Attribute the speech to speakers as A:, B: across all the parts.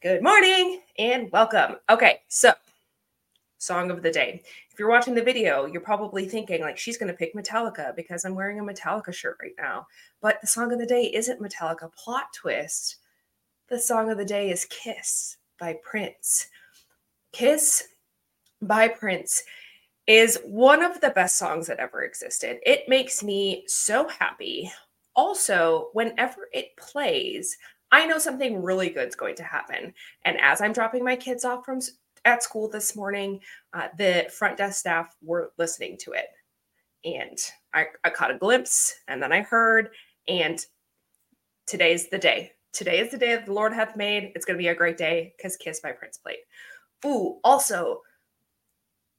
A: Good morning and welcome. Okay, so song of the day. If you're watching the video, you're probably thinking like she's going to pick Metallica because I'm wearing a Metallica shirt right now. But the song of the day isn't Metallica. Plot twist. The song of the day is Kiss by Prince. Kiss by Prince is one of the best songs that ever existed. It makes me so happy. Also, whenever it plays, I know something really good is going to happen. And as I'm dropping my kids off from at school this morning, uh, the front desk staff were listening to it. And I, I caught a glimpse and then I heard, and today's the day. Today is the day that the Lord hath made. It's going to be a great day because Kiss by Prince played. Ooh, also,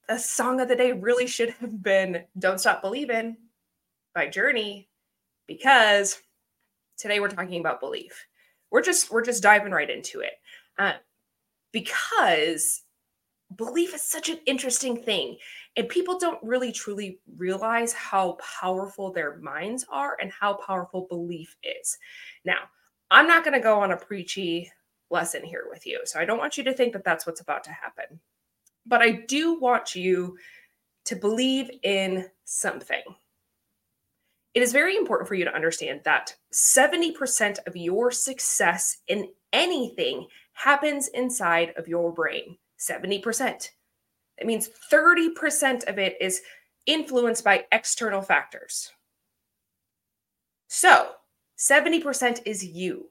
A: the song of the day really should have been Don't Stop Believing by Journey because today we're talking about belief we're just we're just diving right into it. Uh, because belief is such an interesting thing and people don't really truly realize how powerful their minds are and how powerful belief is. Now i'm not going to go on a preachy lesson here with you so i don't want you to think that that's what's about to happen. But i do want you to believe in something it is very important for you to understand that 70% of your success in anything happens inside of your brain. 70%. That means 30% of it is influenced by external factors. So 70% is you.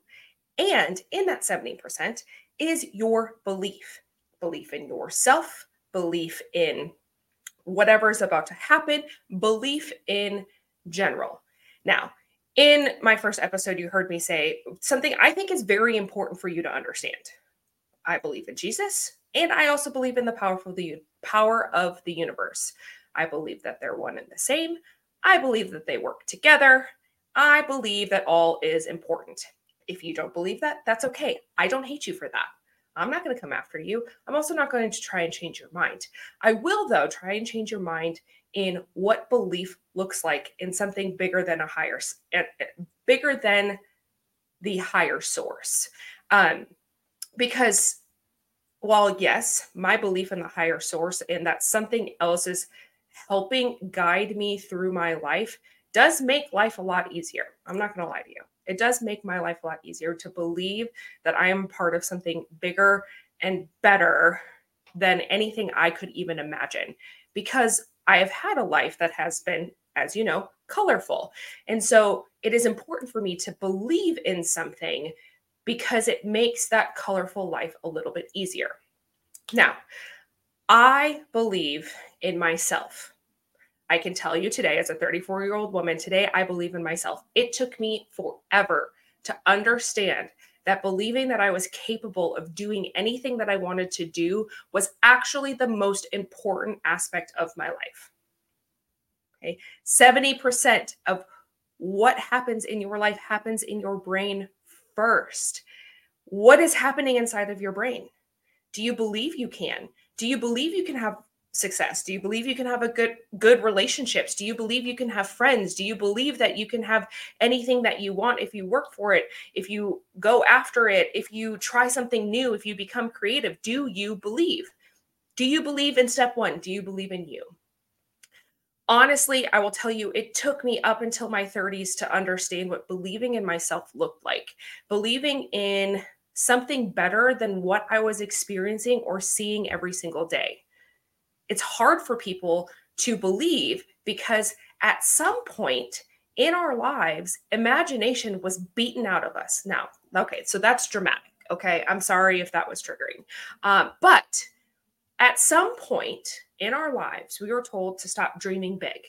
A: And in that 70% is your belief belief in yourself, belief in whatever is about to happen, belief in general. Now, in my first episode, you heard me say something I think is very important for you to understand. I believe in Jesus, and I also believe in the powerful the power of the universe. I believe that they're one and the same. I believe that they work together. I believe that all is important. If you don't believe that, that's okay. I don't hate you for that. I'm not going to come after you. I'm also not going to try and change your mind. I will, though, try and change your mind in what belief looks like in something bigger than a higher, eh, bigger than the higher source. Um, because while yes, my belief in the higher source and that something else is helping guide me through my life does make life a lot easier. I'm not going to lie to you. It does make my life a lot easier to believe that I am part of something bigger and better than anything I could even imagine because I have had a life that has been, as you know, colorful. And so it is important for me to believe in something because it makes that colorful life a little bit easier. Now, I believe in myself. I can tell you today, as a 34 year old woman, today I believe in myself. It took me forever to understand that believing that I was capable of doing anything that I wanted to do was actually the most important aspect of my life. Okay. 70% of what happens in your life happens in your brain first. What is happening inside of your brain? Do you believe you can? Do you believe you can have success? Do you believe you can have a good good relationships? Do you believe you can have friends? Do you believe that you can have anything that you want if you work for it if you go after it if you try something new if you become creative? Do you believe? Do you believe in step 1 do you believe in you? Honestly i will tell you it took me up until my 30s to understand what believing in myself looked like. Believing in something better than what i was experiencing or seeing every single day it's hard for people to believe because at some point in our lives, imagination was beaten out of us. Now, okay, so that's dramatic. Okay, I'm sorry if that was triggering. Um, but at some point in our lives, we were told to stop dreaming big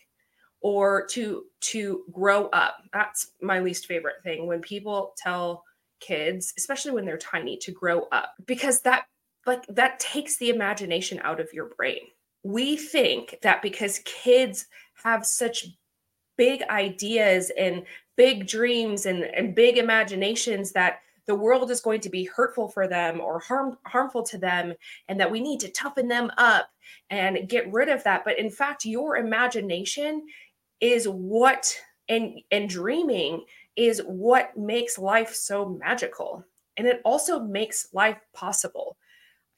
A: or to to grow up. That's my least favorite thing when people tell kids, especially when they're tiny, to grow up because that like that takes the imagination out of your brain we think that because kids have such big ideas and big dreams and, and big imaginations that the world is going to be hurtful for them or harm, harmful to them and that we need to toughen them up and get rid of that but in fact your imagination is what and and dreaming is what makes life so magical and it also makes life possible.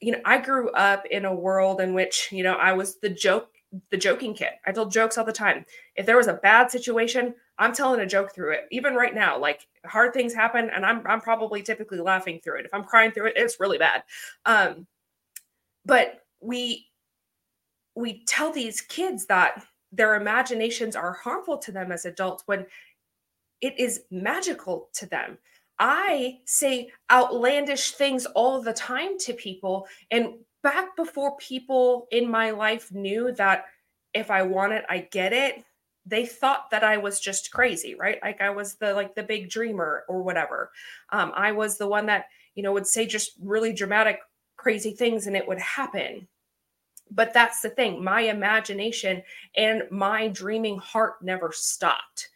A: You know, I grew up in a world in which, you know, I was the joke the joking kid. I told jokes all the time. If there was a bad situation, I'm telling a joke through it. Even right now, like hard things happen and I'm I'm probably typically laughing through it. If I'm crying through it, it's really bad. Um but we we tell these kids that their imaginations are harmful to them as adults when it is magical to them. I say outlandish things all the time to people. And back before people in my life knew that if I want it, I get it, they thought that I was just crazy, right? Like I was the like the big dreamer or whatever. Um, I was the one that, you know, would say just really dramatic, crazy things and it would happen. But that's the thing. My imagination and my dreaming heart never stopped.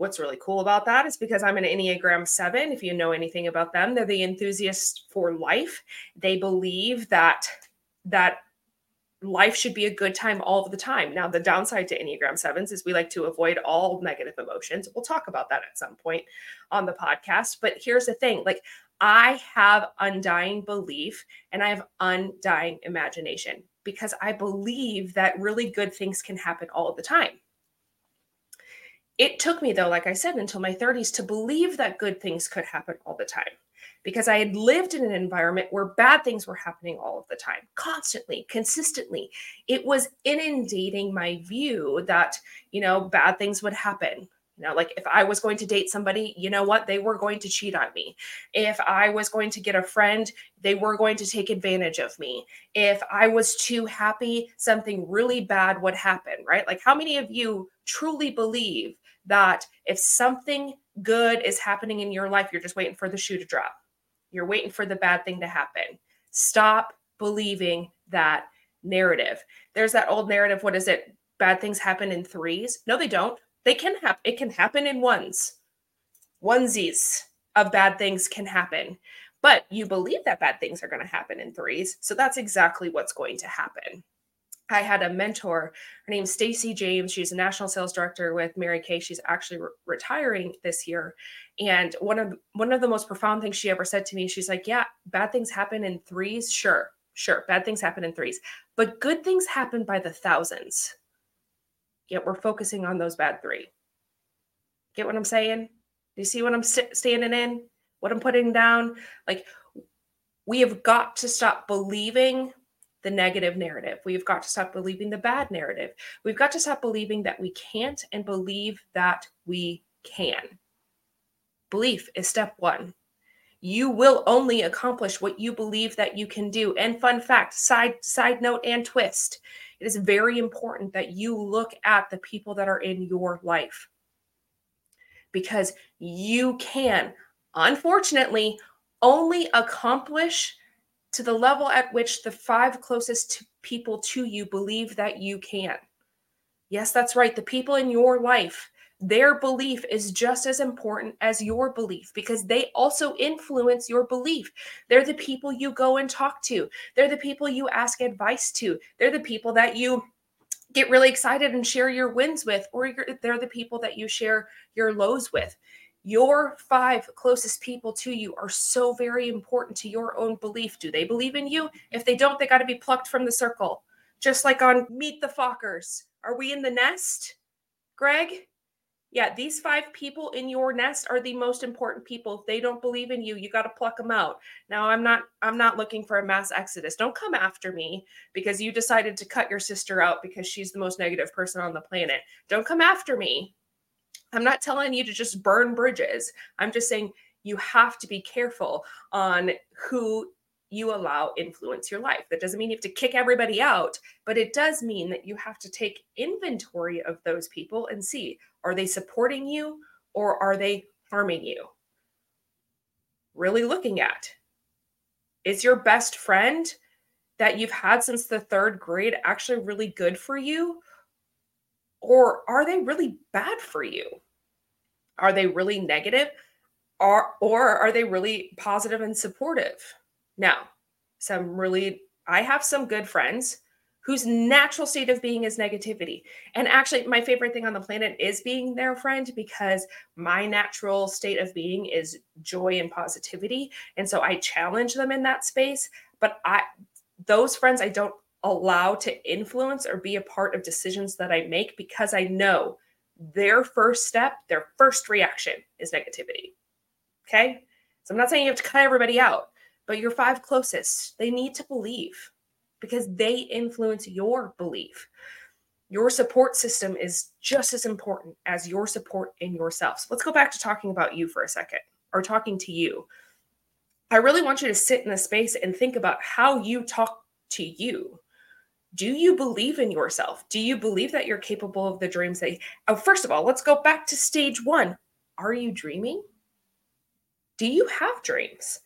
A: What's really cool about that is because I'm an Enneagram 7. If you know anything about them, they're the enthusiasts for life. They believe that that life should be a good time all of the time. Now, the downside to Enneagram 7s is we like to avoid all negative emotions. We'll talk about that at some point on the podcast. But here's the thing like, I have undying belief and I have undying imagination because I believe that really good things can happen all the time. It took me, though, like I said, until my 30s to believe that good things could happen all the time because I had lived in an environment where bad things were happening all of the time, constantly, consistently. It was inundating my view that, you know, bad things would happen. You know, like if I was going to date somebody, you know what? They were going to cheat on me. If I was going to get a friend, they were going to take advantage of me. If I was too happy, something really bad would happen, right? Like, how many of you truly believe that if something good is happening in your life, you're just waiting for the shoe to drop? You're waiting for the bad thing to happen. Stop believing that narrative. There's that old narrative. What is it? Bad things happen in threes. No, they don't. They can happen. It can happen in ones. Onesies of bad things can happen. But you believe that bad things are going to happen in threes. So that's exactly what's going to happen. I had a mentor. Her name's Stacy James. She's a national sales director with Mary Kay. She's actually re- retiring this year. And one of one of the most profound things she ever said to me, she's like, "Yeah, bad things happen in threes. Sure, sure, bad things happen in threes, but good things happen by the thousands. Yet we're focusing on those bad three. Get what I'm saying? Do you see what I'm st- standing in? What I'm putting down? Like, we have got to stop believing the negative narrative. We've got to stop believing the bad narrative. We've got to stop believing that we can't and believe that we can. Belief is step one. You will only accomplish what you believe that you can do. And fun fact, side side note and twist, it is very important that you look at the people that are in your life. Because you can, unfortunately, only accomplish to the level at which the five closest people to you believe that you can. Yes, that's right. The people in your life, their belief is just as important as your belief because they also influence your belief. They're the people you go and talk to, they're the people you ask advice to, they're the people that you get really excited and share your wins with, or they're the people that you share your lows with. Your five closest people to you are so very important to your own belief. Do they believe in you? If they don't, they got to be plucked from the circle. Just like on Meet the Fockers. Are we in the nest, Greg? Yeah, these five people in your nest are the most important people. If they don't believe in you, you got to pluck them out. Now, I'm not I'm not looking for a mass exodus. Don't come after me because you decided to cut your sister out because she's the most negative person on the planet. Don't come after me. I'm not telling you to just burn bridges. I'm just saying you have to be careful on who you allow influence your life. That doesn't mean you have to kick everybody out, but it does mean that you have to take inventory of those people and see are they supporting you or are they harming you? Really looking at is your best friend that you've had since the third grade actually really good for you? Or are they really bad for you? Are they really negative? Or, or are they really positive and supportive? Now, some really, I have some good friends whose natural state of being is negativity. And actually, my favorite thing on the planet is being their friend because my natural state of being is joy and positivity. And so I challenge them in that space. But I, those friends, I don't allow to influence or be a part of decisions that I make because I know their first step, their first reaction is negativity. Okay. So I'm not saying you have to cut everybody out, but your five closest, they need to believe because they influence your belief. Your support system is just as important as your support in yourself. So let's go back to talking about you for a second or talking to you. I really want you to sit in the space and think about how you talk to you. Do you believe in yourself? Do you believe that you're capable of the dreams that you, oh, first of all, let's go back to stage one. Are you dreaming? Do you have dreams?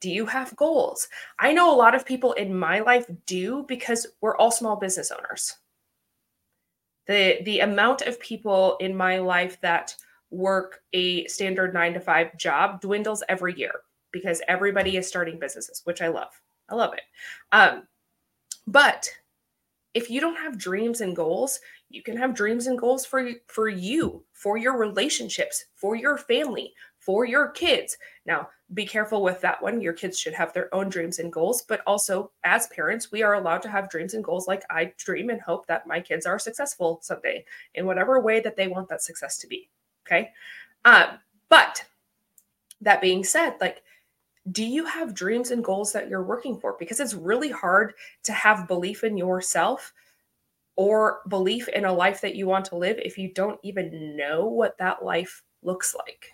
A: Do you have goals? I know a lot of people in my life do because we're all small business owners. The the amount of people in my life that work a standard 9 to 5 job dwindles every year because everybody is starting businesses, which I love. I love it. Um, but if you don't have dreams and goals, you can have dreams and goals for for you, for your relationships, for your family, for your kids. Now, be careful with that one. Your kids should have their own dreams and goals, but also as parents, we are allowed to have dreams and goals like I dream and hope that my kids are successful someday in whatever way that they want that success to be. Okay. Um, but that being said, like, do you have dreams and goals that you're working for? Because it's really hard to have belief in yourself or belief in a life that you want to live if you don't even know what that life looks like.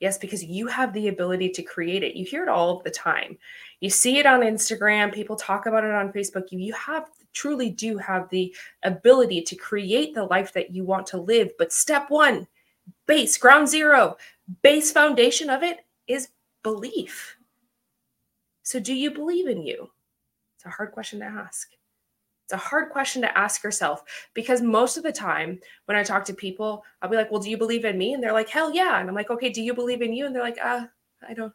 A: Yes, because you have the ability to create it. You hear it all the time. You see it on Instagram, people talk about it on Facebook. You, you have truly do have the ability to create the life that you want to live. But step one, base, ground zero, base foundation of it is belief. So, do you believe in you? It's a hard question to ask. It's a hard question to ask yourself because most of the time when I talk to people, I'll be like, Well, do you believe in me? And they're like, Hell yeah. And I'm like, Okay, do you believe in you? And they're like, Uh, I don't.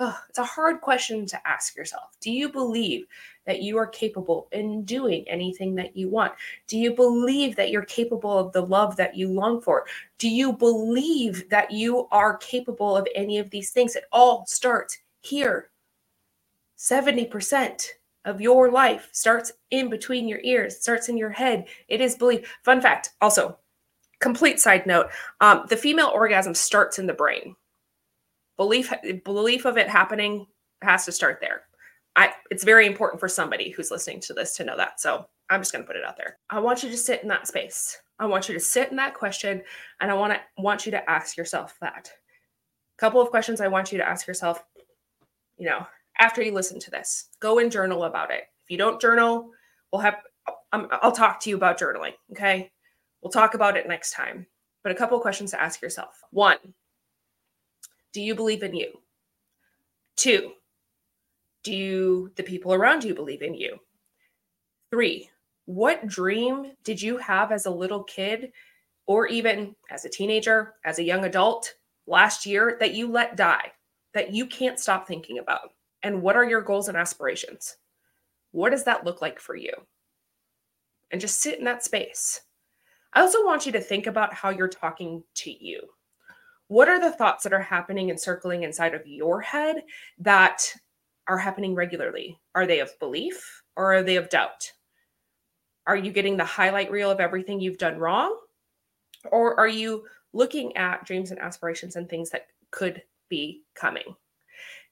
A: Oh, it's a hard question to ask yourself. Do you believe that you are capable in doing anything that you want? Do you believe that you're capable of the love that you long for? Do you believe that you are capable of any of these things? It all starts here. 70% of your life starts in between your ears, starts in your head. It is belief. Fun fact also, complete side note um, the female orgasm starts in the brain. Belief, belief of it happening has to start there. I, it's very important for somebody who's listening to this to know that. So I'm just going to put it out there. I want you to sit in that space. I want you to sit in that question and I want to want you to ask yourself that. A couple of questions I want you to ask yourself, you know, after you listen to this. Go and journal about it. If you don't journal, we'll have um, I'll talk to you about journaling, okay? We'll talk about it next time. But a couple of questions to ask yourself. One, do you believe in you? Two, do you, the people around you believe in you? Three, what dream did you have as a little kid or even as a teenager, as a young adult last year that you let die, that you can't stop thinking about? And what are your goals and aspirations? What does that look like for you? And just sit in that space. I also want you to think about how you're talking to you. What are the thoughts that are happening and circling inside of your head that are happening regularly? Are they of belief or are they of doubt? Are you getting the highlight reel of everything you've done wrong? Or are you looking at dreams and aspirations and things that could be coming?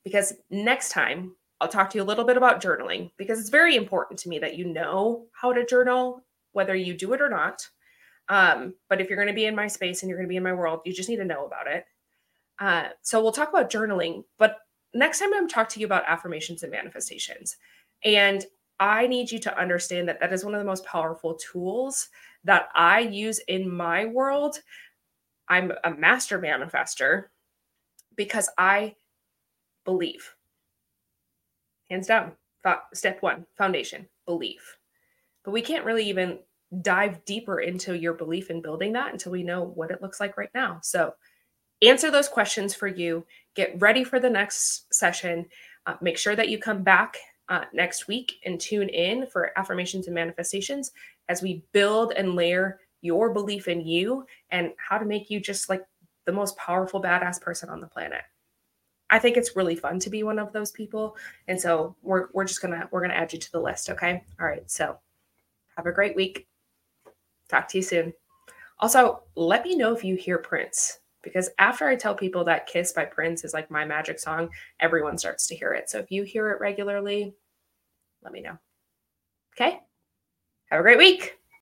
A: because next time I'll talk to you a little bit about journaling because it's very important to me that you know how to journal, whether you do it or not. Um, but if you're going to be in my space and you're going to be in my world, you just need to know about it. Uh, so we'll talk about journaling, but next time I'm talking to you about affirmations and manifestations. And I need you to understand that that is one of the most powerful tools that I use in my world. I'm a master manifester because I believe. Hands down. Step one, foundation, belief. But we can't really even dive deeper into your belief in building that until we know what it looks like right now. So, answer those questions for you. Get ready for the next session. Uh, make sure that you come back uh, next week and tune in for affirmations and manifestations as we build and layer your belief in you and how to make you just like the most powerful, badass person on the planet. I think it's really fun to be one of those people. And so we're, we're just gonna we're gonna add you to the list. Okay. All right. So have a great week. Talk to you soon. Also, let me know if you hear Prince because after I tell people that Kiss by Prince is like my magic song, everyone starts to hear it. So if you hear it regularly, let me know. Okay? Have a great week.